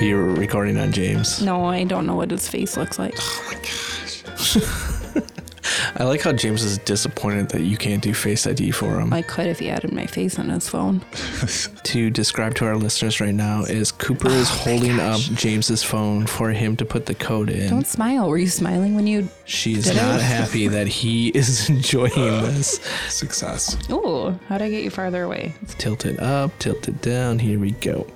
You're recording on James. No, I don't know what his face looks like. Oh my gosh. I like how James is disappointed that you can't do Face ID for him. I could if he added my face on his phone. to describe to our listeners right now is Cooper is oh holding up James's phone for him to put the code in. Don't smile. Were you smiling when you? She's Did I? not happy that he is enjoying this. Success. Oh, how'd I get you farther away? Tilt it up, tilt it down. Here we go.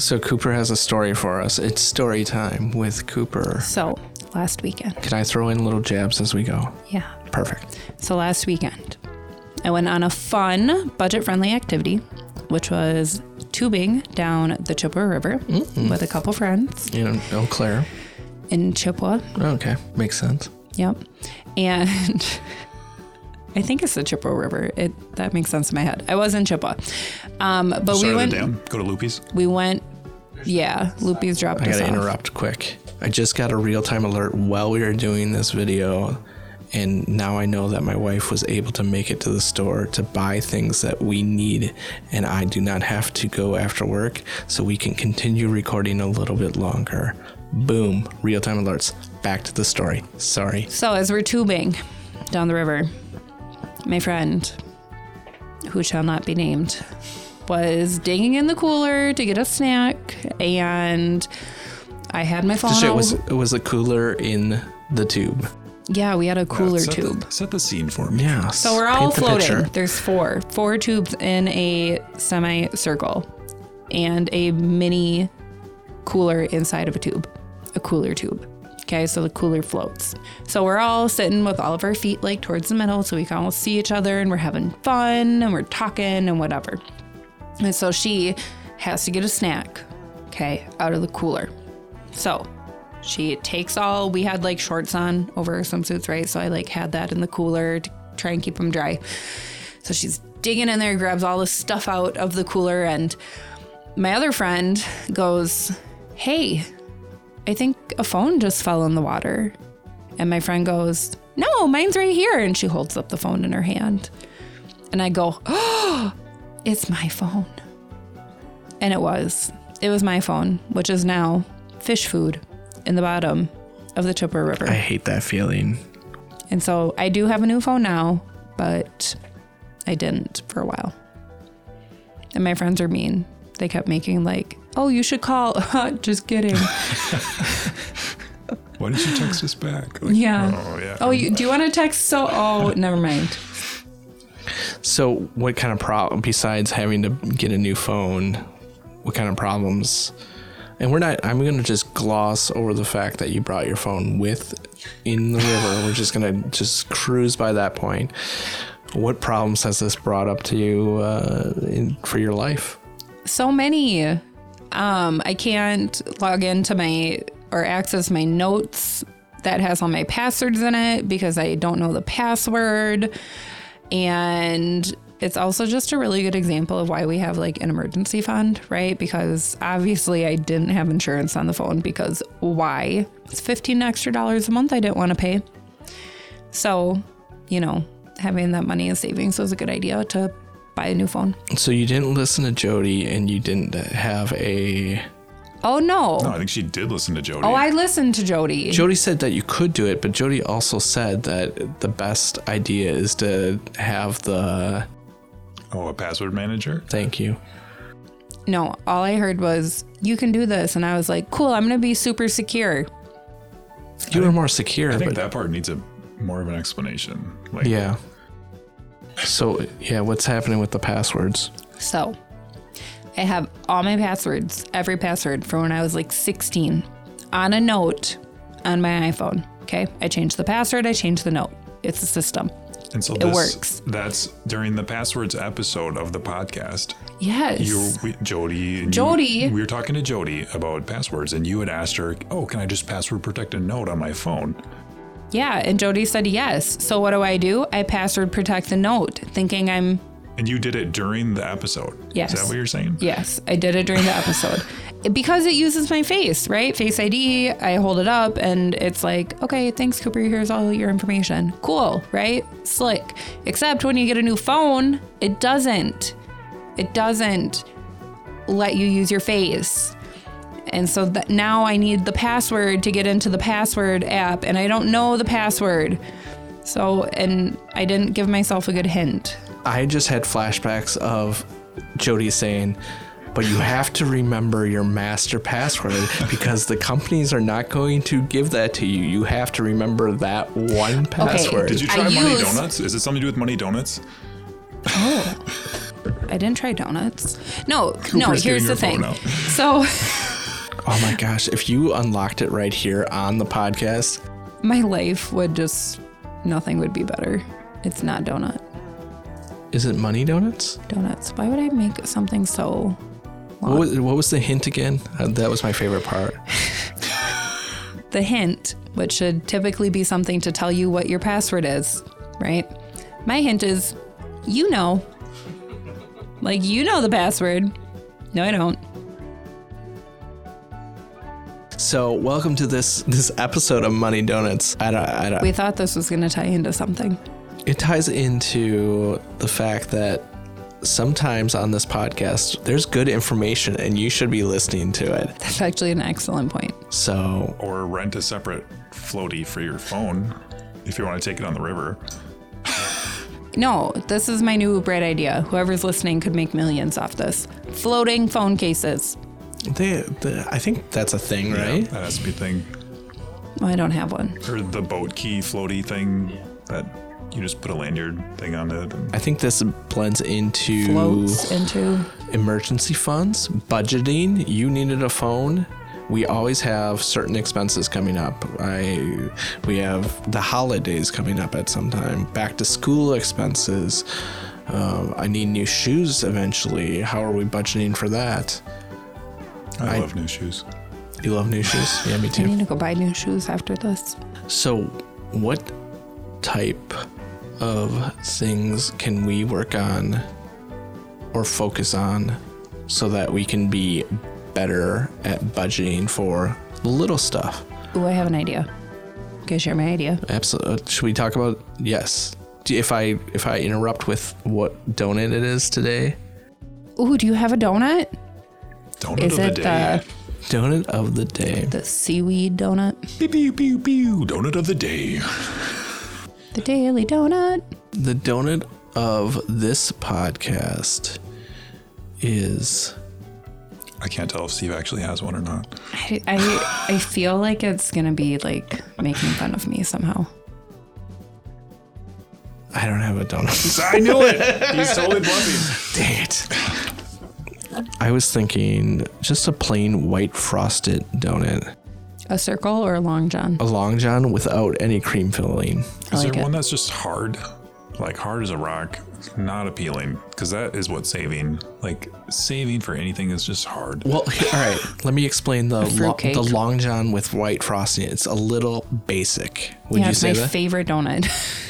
So Cooper has a story for us. It's story time with Cooper. So, last weekend. Can I throw in little jabs as we go? Yeah. Perfect. So last weekend, I went on a fun, budget-friendly activity, which was tubing down the Chippewa River with a couple friends You know, Eau Claire. in Chippewa. Okay, makes sense. Yep. And I think it's the Chippewa River. It that makes sense in my head. I was in Chippewa, um, but Start we of went. the dam. Go to Loopy's. We went. Yeah, Loopy's dropped I gotta off. interrupt quick. I just got a real time alert while we were doing this video, and now I know that my wife was able to make it to the store to buy things that we need, and I do not have to go after work, so we can continue recording a little bit longer. Boom, real time alerts. Back to the story. Sorry. So as we're tubing down the river, my friend, who shall not be named, was digging in the cooler to get a snack, and I had my phone. Just it out- was it was a cooler in the tube. yeah, we had a cooler set the- tube. set the scene for me. Yeah. So we're all paint the floating. picture. There's four, four tubes in a semicircle, and a mini cooler inside of a tube, a cooler tube. Okay, so the cooler floats. So we're all sitting with all of our feet like towards the middle, so we can all see each other, and we're having fun, and we're talking and whatever. And so she has to get a snack, okay, out of the cooler. So she takes all, we had like shorts on over our swimsuits, right? So I like had that in the cooler to try and keep them dry. So she's digging in there, grabs all the stuff out of the cooler, and my other friend goes, Hey, I think a phone just fell in the water. And my friend goes, No, mine's right here. And she holds up the phone in her hand. And I go, Oh, it's my phone. And it was. It was my phone, which is now fish food in the bottom of the Chippewa River. I hate that feeling. And so I do have a new phone now, but I didn't for a while. And my friends are mean. They kept making like, "Oh, you should call." Just kidding. Why didn't you text us back? Like, Yeah. Oh yeah. Oh, you, do you want to text? So, oh, never mind. So, what kind of problem, besides having to get a new phone, what kind of problems? And we're not, I'm going to just gloss over the fact that you brought your phone with in the river. We're just going to just cruise by that point. What problems has this brought up to you uh, in, for your life? So many. Um, I can't log into my or access my notes that has all my passwords in it because I don't know the password. And it's also just a really good example of why we have like an emergency fund, right? Because obviously I didn't have insurance on the phone because why? It's 15 extra dollars a month I didn't want to pay. So, you know, having that money in savings was a good idea to buy a new phone. So, you didn't listen to Jody and you didn't have a. Oh no. No, I think she did listen to Jody. Oh, I listened to Jody. Jody said that you could do it, but Jody also said that the best idea is to have the. oh, a password manager. Thank you. no, all I heard was, you can do this. And I was like, cool, I'm going to be super secure. You were more secure, I think but that part needs a more of an explanation. Like, yeah. So yeah, what's happening with the passwords? So I have all my passwords, every password from when I was like 16 on a note on my iPhone. Okay. I change the password, I change the note. It's a system. And so It this, works. That's during the passwords episode of the podcast. Yes. You, we, Jody, and Jody. you- we were talking to Jody about passwords, and you had asked her, "Oh, can I just password protect a note on my phone?" yeah. And Jody said yes. So what do I do? I password protect the note, thinking I'm And you did it during the episode. Yes. Is that what you're saying? Yes, I did it during the episode. because it uses my face, right? Face ID, I hold it up and it's like, okay, thanks, Cooper. Here's all your information. Cool, right? Slick. Except when you get a new phone, it doesn't. It doesn't let you use your face. And so that now I need the password to get into the password app and I don't know the password. So, and I didn't give myself a good hint. I just had flashbacks of Jody saying, but you have to remember your master password because the companies are not going to give that to you. You have to remember that one password. Did you I try Money use- Donuts? Is it something to do with Money Donuts? Oh, I didn't try donuts. No, no, here's the thing. So, Oh my gosh, if you unlocked it right here on the podcast, my life would just, nothing would be better. It's not donut. Is it money donuts? Donuts. Why would I make something so What was, what was the hint again? Uh, that was my favorite part. the hint, which should typically be something to tell you what your password is, right? My hint is, you know. Like, you know the password. No, I don't. So, welcome to this this episode of Money Donuts. I don't, I don't, We thought this was going to tie into something. It ties into the fact that sometimes on this podcast there's good information and you should be listening to it. That's actually an excellent point. So, Or rent a separate floaty for your phone if you want to take it on the river. No, this is my new bright idea. Whoever's listening could make millions off this. Floating phone cases. they, the, I think that's a thing, right? Yeah, that has to be a thing. Well, I don't have one. Or the boat key floaty thing that you just put a lanyard thing on it. And I think this blends into Floats into. emergency funds, budgeting. You needed a phone. We always have certain expenses coming up. I we have the holidays coming up at some time. Back to school expenses. Um, I need new shoes eventually. How are we budgeting for that? I, I- love new shoes. You love new shoes? Yeah, me too. I need to go buy new shoes after this. So, what type of things can we work on or focus on so that we can be better at budgeting for little stuff? Ooh, I have an idea. Can I share my idea? Absolutely. Uh, should we talk about yes? If I if I interrupt with what donut it is today, Ooh, do you have a donut? Donut Is of the it day. the, donut of the day. the seaweed donut? Pew, pew, pew, pew. Donut of the day. The daily donut? The donut of this podcast is I can't tell if Steve actually has one or not. I, I, I feel like it's going to be like making fun of me somehow. I don't have a donut. I knew it. He's totally bluffing. Dang it. I was thinking just a plain white frosted donut. A circle or a long john? A long john without any cream filling. I Is like there it. one that's just hard? Like hard as a rock, not appealing. Because that is what saving, like saving for anything is just hard. Well, all right. Let me explain the lo- the long john with white frosting. It's a little basic. Would yeah, you it's say my that? favorite donut.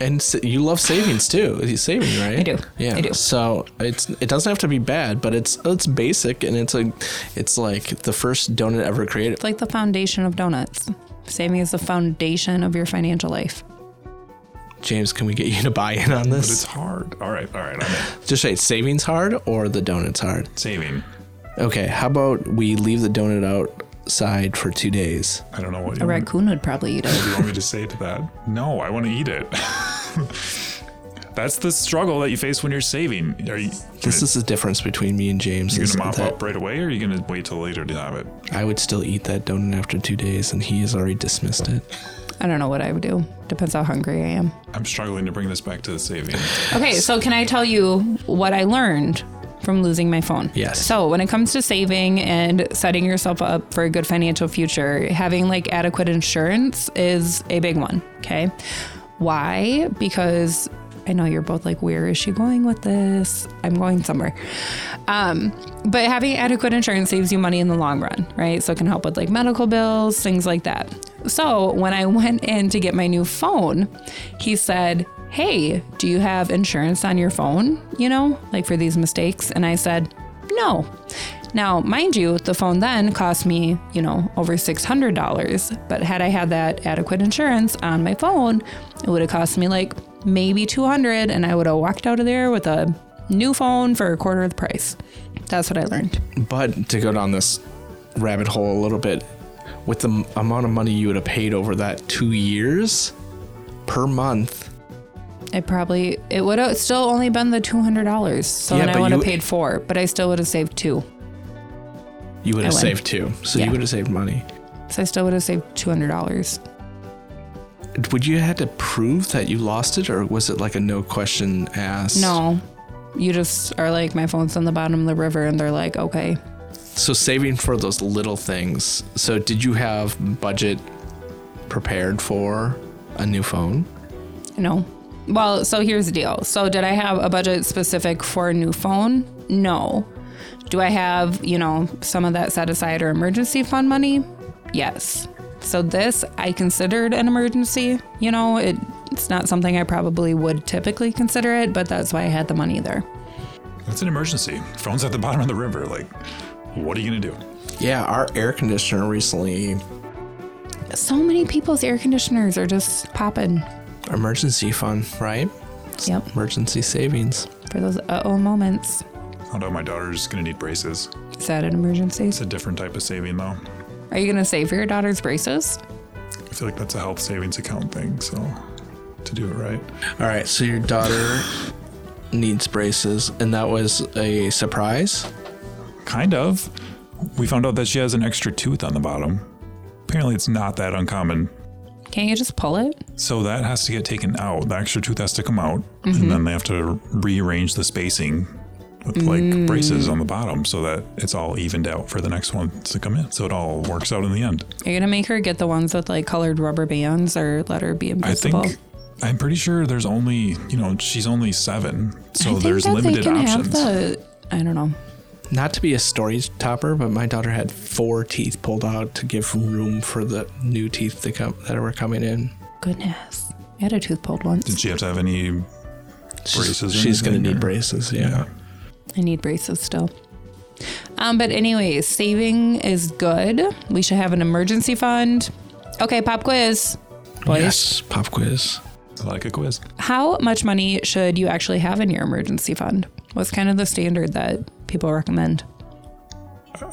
and s- you love savings too. You saving, right? I do. Yeah. I do. So it's it doesn't have to be bad, but it's it's basic and it's a it's like the first donut ever created. it's like the foundation of donuts. Saving is the foundation of your financial life. James, can we get you to buy in on But it's hard. All right, all right. I'm. Just say savings hard or the donuts hard. Saving. Okay, how about we leave the donut outside for two days? I don't know what A you want, raccoon would probably eat what do you want me to say to that. No, I want to eat it. That's the struggle that you face when you're saving. Are you, This is the difference between me and James. you is gonna mop that up right away, or are you gonna wait till later to have it? I would still eat that donut after two days, and he has already dismissed it. I don't know what I would do. Depends how hungry I am. I'm struggling to bring this back to the saving. Okay, so can I tell you what I learned from losing my phone? Yes. So, when it comes to saving and setting yourself up for a good financial future, having like adequate insurance is a big one. Okay. Why? Because I know you're both like, where is she going with this? I'm going somewhere. Um, but having adequate insurance saves you money in the long run, right? So it can help with like medical bills, things like that. So when I went in to get my new phone, he said, Hey, do you have insurance on your phone? You know, like for these mistakes? And I said, No. Now, mind you, the phone then cost me, you know, over $600. But had I had that adequate insurance on my phone, it would have cost me like maybe 200 and I would have walked out of there with a new phone for a quarter of the price. That's what I learned. But to go down this rabbit hole a little bit. With the m- amount of money you would have paid over that two years per month, It probably it would have still only been the two hundred dollars. So Yeah, then I would have paid four, but I still would have saved two. You would have saved two. So Yeah. you would have saved money. So I still would have saved two hundred dollars. Would you have to prove that you lost it, or was it like a no question asked? No. You just are like, my phone's on the bottom of the river, and they're like, okay. So saving for those little things. So did you have budget prepared for a new phone? No. Well, so here's the deal. So, did I have a budget specific for a new phone? No. Do I have, you know, some of that set aside or emergency fund money? Yes. So, this I considered an emergency. You know, it, it's not something I probably would typically consider it, but that's why I had the money there. It's an emergency. Phone's at the bottom of the river. Like, what are you gonna do? Yeah, our air conditioner recently So many people's air conditioners are just popping. emergency fund, right? Yep. Emergency savings. For those uh oh moments. Found out my daughter's gonna need braces. Is that an emergency? It's a different type of saving though. Are you going to save for your daughter's braces? I feel like that's a health savings account thing. So to do it right, All right, so your daughter needs braces, and that was a surprise. kind of. We found out that she has an extra tooth on the bottom. Apparently, it's not that uncommon. Can't you just pull it? So that has to get taken out. The extra tooth has to come out, Mm-hmm. and then they have to rearrange the spacing with like Mm. braces on the bottom so that it's all evened out for the next one to come in. So it all works out in the end. You're going to make her get the ones with like colored rubber bands or let her be invisible. I think I'm pretty sure there's only you know she's only seven, so there's that limited they can options. have the. I don't know. Not to be a story topper, but my daughter had four teeth pulled out to give room for the new teeth to come that were coming in. Goodness. I had a tooth pulled once. Did she have to have any? She's, Braces or she's gonna need or- braces. Yeah. I need braces still. Um, but anyways, saving is good. We should have an emergency fund. Okay, pop quiz. Boys, Yes. Pop quiz. I like a quiz. how much money should you actually have in your emergency fund? What's kind of the standard that people recommend?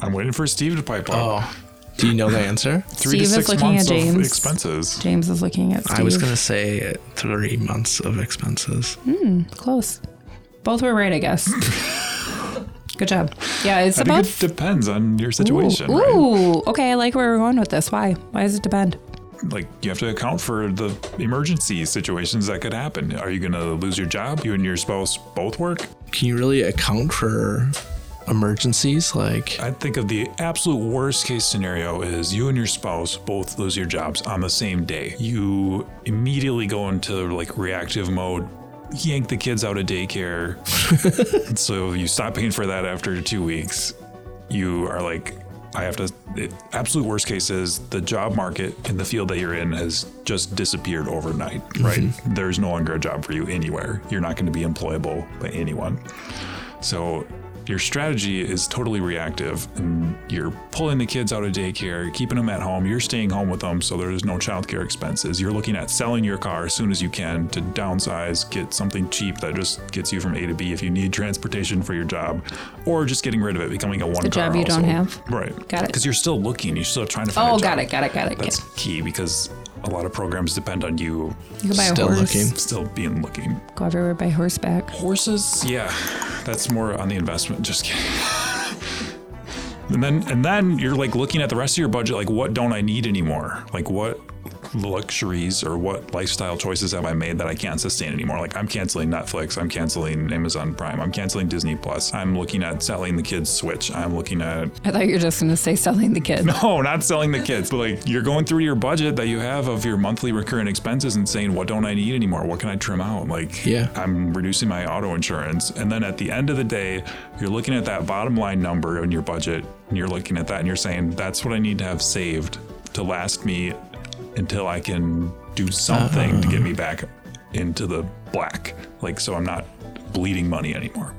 I'm waiting for Steve to pipe up. Oh, do you know the answer? Three to Steve is six looking months at of James. expenses. James is looking at Steve. I was gonna say three months of expenses. Hmm, close. Both were right, I guess. Good job. Yeah, it's I about. think it depends on your situation, ooh, right? ooh, okay. I like where we're going with this. Why? Why does it depend? Like you have to account for the emergency situations that could happen. Are you going to lose your job? You and your spouse both work? Can you really account for emergencies? Like, I think of the absolute worst case scenario is you and your spouse both lose your jobs on the same day. You immediately go into like reactive mode, yank the kids out of daycare. So you stop paying for that after two weeks. You are like, I have to. It, absolute worst case is the job market in the field that you're in has just disappeared overnight, mm-hmm. right? There's no longer a job for you anywhere. You're not going to be employable by anyone. So your strategy is totally reactive and you're pulling the kids out of daycare, keeping them at home, you're staying home with them so there's no childcare expenses. You're looking at selling your car as soon as you can to downsize, get something cheap that just gets you from A to B if you need transportation for your job, or just getting rid of it, becoming a one The job you don't have. Right. Got it. Because you're still looking, you're still trying to find Oh, a job. got it, got it, got it. That's yeah. key because a lot of programs depend on you You can buy Still a horse. looking. still being looking. Go everywhere by horseback. Horses, yeah, that's more on the investment. Just kidding. And then and then you're like looking at the rest of your budget, like what don't I need anymore? Like what luxuries or what lifestyle choices have I made that I can't sustain anymore? Like I'm canceling Netflix, I'm canceling Amazon Prime, I'm canceling Disney Plus, I'm looking at selling the kids Switch, I'm looking at I thought you were just going to say selling the kids. no, not selling the kids. But like you're going through your budget that you have of your monthly recurring expenses and saying, what don't I need anymore? What can I trim out? Like, Yeah. I'm reducing my auto insurance. And then at the end of the day, you're looking at that bottom line number in your budget and you're looking at that and you're saying, that's what I need to have saved to last me until I can do something to get me ah. back into the black. Like, so I'm not bleeding money anymore,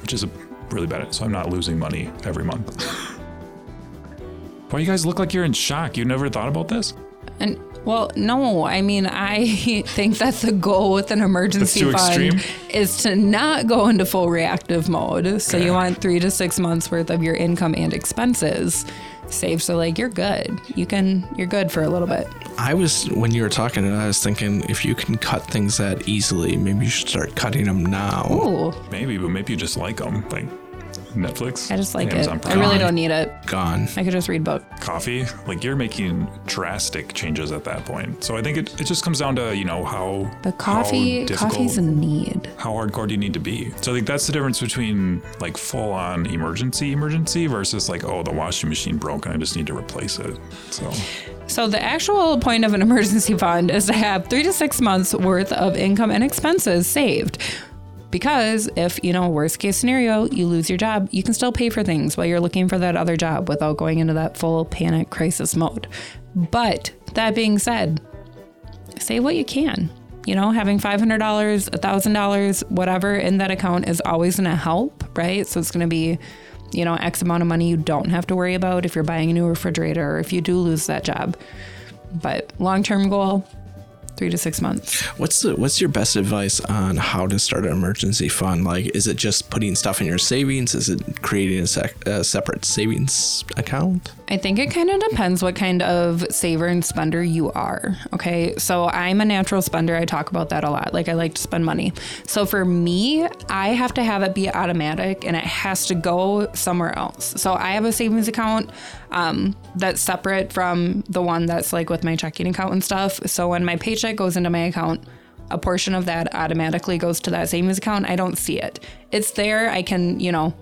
which is a really bad. So I'm not losing money every month. Why you guys look like you're in shock? You never thought about this? And Well, no, I mean, I think that the goal with an emergency fund extreme? is to not go into full reactive mode. So Okay. you want three to six months worth of your income and expenses saved. So like you're good. You can you're good for a little bit. I was when you were talking, and I was thinking if you can cut things that easily, maybe you should start cutting them now. Ooh, Maybe, but maybe you just like them, like Netflix. I just like Amazon it. I really don't need it. Gone. I could just read book. coffee. Like you're making drastic changes at that point. So I think it, it just comes down to you know how The coffee how difficult, coffee's a need. how hardcore do you need to be? So I think that's the difference between like full on emergency emergency versus like oh the washing machine broke and I just need to replace it. So So the actual point of an emergency fund is to have three to six months worth of income and expenses saved. Because if, you know, worst case scenario, you lose your job, you can still pay for things while you're looking for that other job without going into that full panic crisis mode. But that being said, save what you can. You know, having $500, $1,000, whatever in that account is always going to help, right? So it's going to be, you know, X amount of money you don't have to worry about if you're buying a new refrigerator or if you do lose that job. But long term goal, three to six months. What's the What's your best advice on how to start an emergency fund? Like, is it just putting stuff in your savings? Is it creating a, sec- a separate savings account? I think it kind of depends what kind of saver and spender you are. Okay. So I'm a natural spender. I talk about that a lot. Like I like to spend money. So for me, I have to have it be automatic and it has to go somewhere else. So I have a savings account um, that's separate from the one that's like with my checking account and stuff. So when my paycheck goes into my account, a portion of that automatically goes to that savings account. I don't see it. It's there. I can, you know,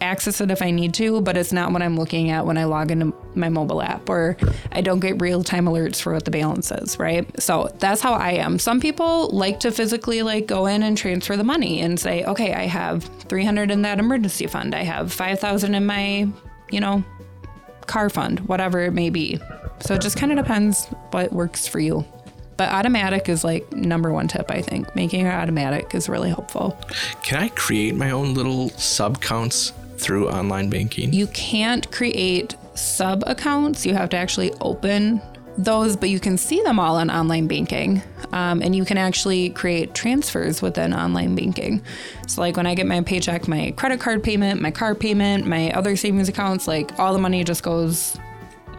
access it if I need to, but it's not what I'm looking at when I log into my mobile app or I don't get real time alerts for what the balance is, right? So that's how I am. Some people like to physically like go in and transfer the money and say, okay, I have 300 in that emergency fund. I have 5,000 in my, you know, car fund, whatever it may be. So it just kind of depends what works for you. But automatic is like number one tip, I think. Making it automatic is really helpful. Can I create my own little sub counts through online banking? You can't create sub accounts. You have to actually open those, but you can see them all in online banking. Um, and you can actually create transfers within online banking. So, like when I get my paycheck, my credit card payment, my car payment, my other savings accounts, like all the money just goes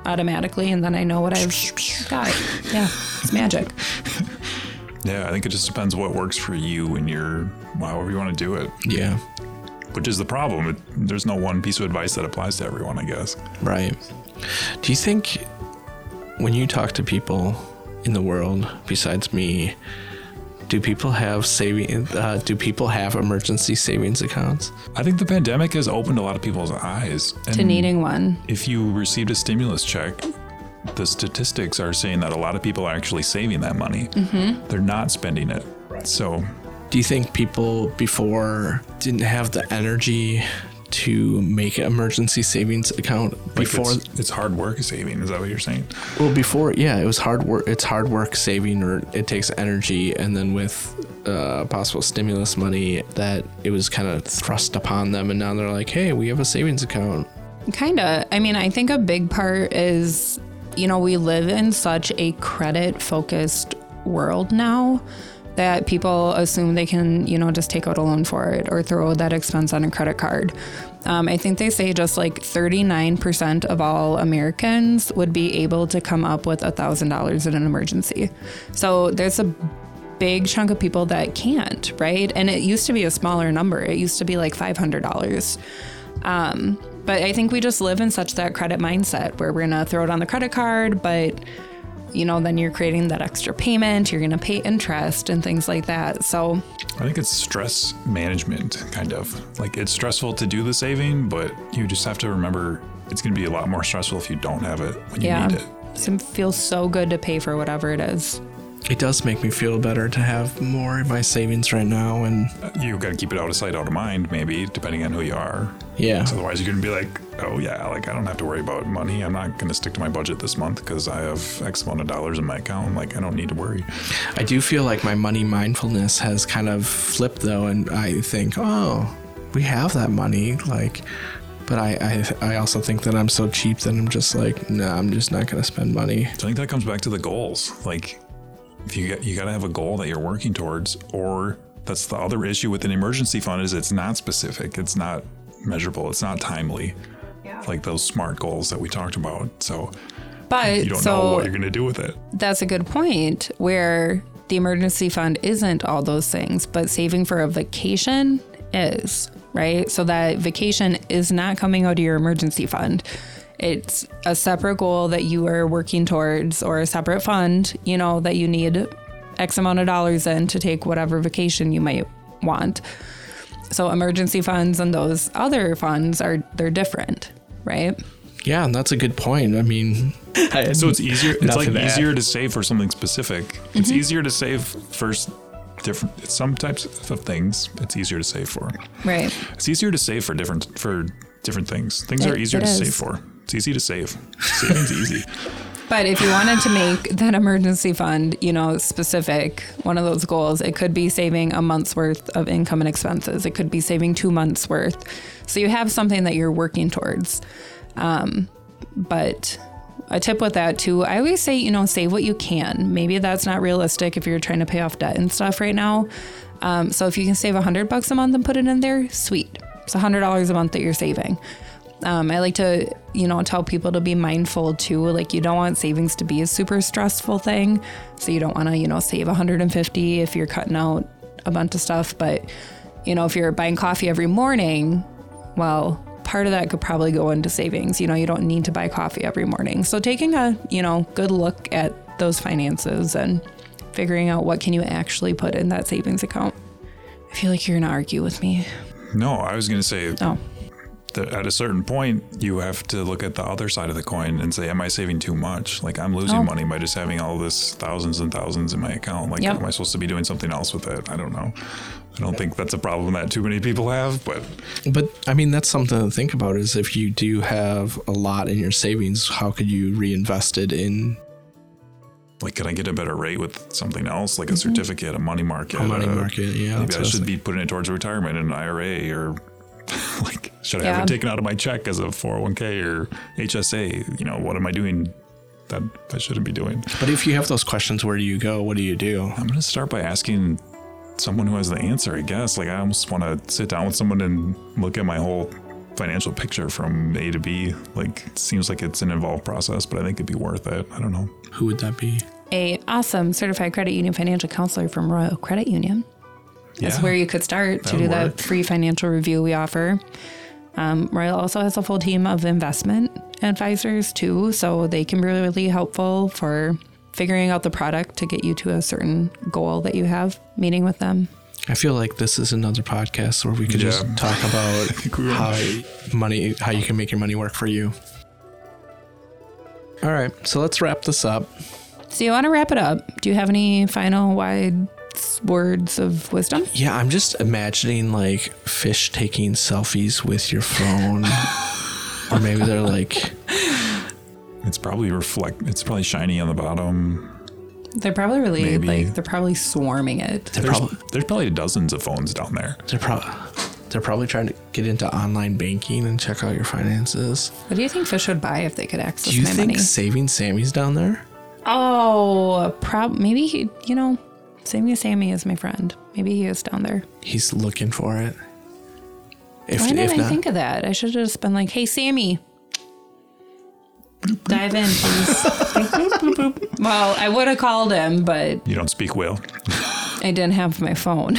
automatically, and then I know what I've got. Yeah, it's magic. yeah, I think it just depends what works for you and your however you want to do it. yeah, Which is the problem. It, there's no one piece of advice that applies to everyone, I guess. right. Do you think when you talk to people in the world besides me, do people have saving? Uh, do people have emergency savings accounts? I think the pandemic has opened a lot of people's eyes. And To needing one. if you received a stimulus check, the statistics are saying that a lot of people are actually saving that money. Mm-hmm. They're not spending it. So Do you think people before didn't have the energy to make an emergency savings account like, before? it's, it's hard work saving. Is that what you're saying? Well, before, yeah, it was hard work. It's hard work saving, or it takes energy, and then with uh, possible stimulus money, that it was kind of thrust upon them, and now they're like, "Hey, we have a savings account." Kind of. I mean, I think a big part is, you know, we live in such a credit focused world now that people assume they can, you know, just take out a loan for it or throw that expense on a credit card. Um, I think they say just like 39% of all Americans would be able to come up with $1,000 in an emergency. So there's a big chunk of people that can't, right? And it used to be a smaller number. It used to be like $500. Um, but I think we just live in such that credit mindset where we're gonna throw it on the credit card, but you know, then you're creating that extra payment, you're gonna pay interest and things like that. So I think it's stress management, kind of. Like it's stressful to do the saving, but you just have to remember it's going to be a lot more stressful if you don't have it when you yeah, need it. it feels so good to pay for whatever it is. It does make me feel better to have more in my savings right now, and You got to keep it out of sight, out of mind, maybe, depending on who you are. yeah, So otherwise, you're going to be like, oh, yeah, like I don't have to worry about money. I'm not going to stick to my budget this month because I have X amount of dollars in my account. Like, I don't need to worry. I do feel like my money mindfulness has kind of flipped though, and I think, oh, we have that money. Like, But I, I I also think that I'm so cheap that I'm just like, nah, I'm just not gonna spend money. I think that comes back to the goals. Like, if you got, you got to have a goal that you're working towards, or that's the other issue with an emergency fund is it's not specific, it's not measurable, it's not timely. Like those smart goals that we talked about. So But you don't so know what you're going to do with it. that's a good point where the emergency fund isn't all those things, but saving for a vacation is, right? So that vacation is not coming out of your emergency fund. It's a separate goal that you are working towards or a separate fund, you know, that you need X amount of dollars in to take whatever vacation you might want. So emergency funds and those other funds are they're different, right? Yeah, and that's a good point. I mean, I- So it's easier. It's like to add. easier to save for something specific. It's mm-hmm. easier to save for different some types of things. It's easier to save for. Right. It's easier to save for different for different things. Things It- are easier to is. save for. It's easy to save. Saving's easy. But if you wanted to make that emergency fund, you know, specific, one of those goals, it could be saving a month's worth of income and expenses. It could be saving two months worth. So you have something that you're working towards. Um, but a tip with that too, I always say, you know, save what you can. Maybe that's not realistic if you're trying to pay off debt and stuff right now. Um, so if you can save a hundred bucks a month and put it in there, sweet. It's a hundred dollars a month that you're saving. Um, I like to, you know, tell people to be mindful too. Like you don't want savings to be a super stressful thing. So you don't want to, you know, save 150 if you're cutting out a bunch of stuff. But, you know, if you're buying coffee every morning, well, part of that could probably go into savings. You know, you don't need to buy coffee every morning. So taking a, you know, good look at those finances and figuring out what can you actually put in that savings account. I feel like you're going to argue with me. No, I was going to say Oh, that at a certain point, you have to look at the other side of the coin and say, "Am I saving too much? Like I'm losing Oh. money by just having all this thousands and thousands in my account. Like, Yep. am I supposed to be doing something else with it? I don't know. I don't think that's a problem that too many people have, but but I mean, that's something to think about. Is if you do have a lot in your savings, how could you reinvest it in like, can I get a better rate with something else, like a certificate, a money market? a money uh, market? Yeah, Maybe I should be putting it towards retirement in an IRA or like should I have it taken out of my check as a 401k or HSA? You know, what am I doing that I shouldn't be doing? But if you have those questions, where do you go? What do you do? I'm gonna start by asking someone who has the answer, I guess. Like I almost wanna sit down with someone and look at my whole financial picture from A to B. Like it seems like it's an involved process, but I think it'd be worth it. I don't know. Who would that be? a awesome certified credit union financial counselor from Royal Credit Union. That's Yeah. where you could start to That do would that work. free financial review we offer. Um, Royal also has a full team of investment advisors too, so they can be really helpful for figuring out the product to get you to a certain goal that you have. Meeting with them. I feel like this is another podcast where we could just talk about think we will. how money, how you can make your money work for you. All right, so let's wrap this up. So you want to wrap it up? Do you have any final wide words of wisdom? Yeah, I'm just imagining like fish taking selfies with your phone, or maybe they're like, It's probably reflect it's probably shiny on the bottom. They're probably really Maybe. like they're probably swarming it. they're There's, probably there's probably dozens of phones down there. they're probably they're probably trying to get into online banking and check out your finances. What do you think fish would buy if they could access Do you my think money? saving Sammy's down there? Oh, prob maybe he. You know, Sammy Sammy is my friend. Maybe he is down there. He's looking for it. If, Why didn't if I not, think of that? I should have just been like, "Hey, Sammy, dive in, please." Well, I would have called him, but You don't speak whale. I didn't have my phone.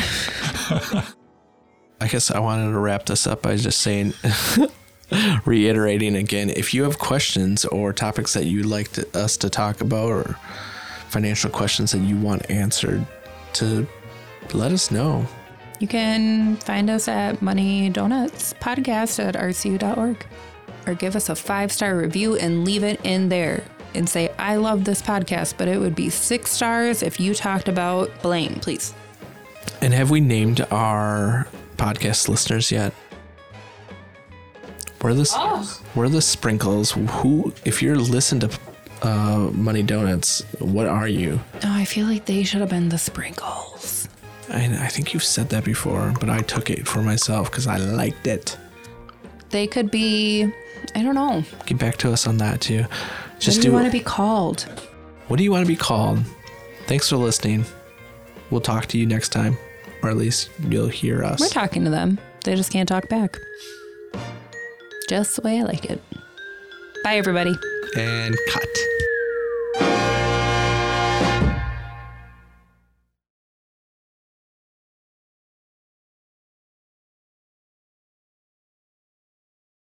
I guess I wanted to wrap this up by just saying, reiterating again, if you have questions or topics that you'd like to, us to talk about or financial questions that you want answered, to let us know. You can find us at Money Donuts Podcast at rcu.org or give us a five star review and leave it in there and say, I love this podcast, but it would be six stars if you talked about blame, please. And have we named our podcast listeners yet? We're the oh. we're the sprinkles. Who, if you're listening to uh, Money Donuts, what are you? Oh, I feel like they should have been the sprinkles. I, I think you've said that before, but I took it for myself because I liked it. They could be, I don't know. Get back to us on that too. What Just do you do. want to be called? what do you want to be called? Thanks for listening. We'll talk to you next time, or at least you'll hear us. We're talking to them. They just can't talk back. Just the way I like it. Bye, everybody. and cut.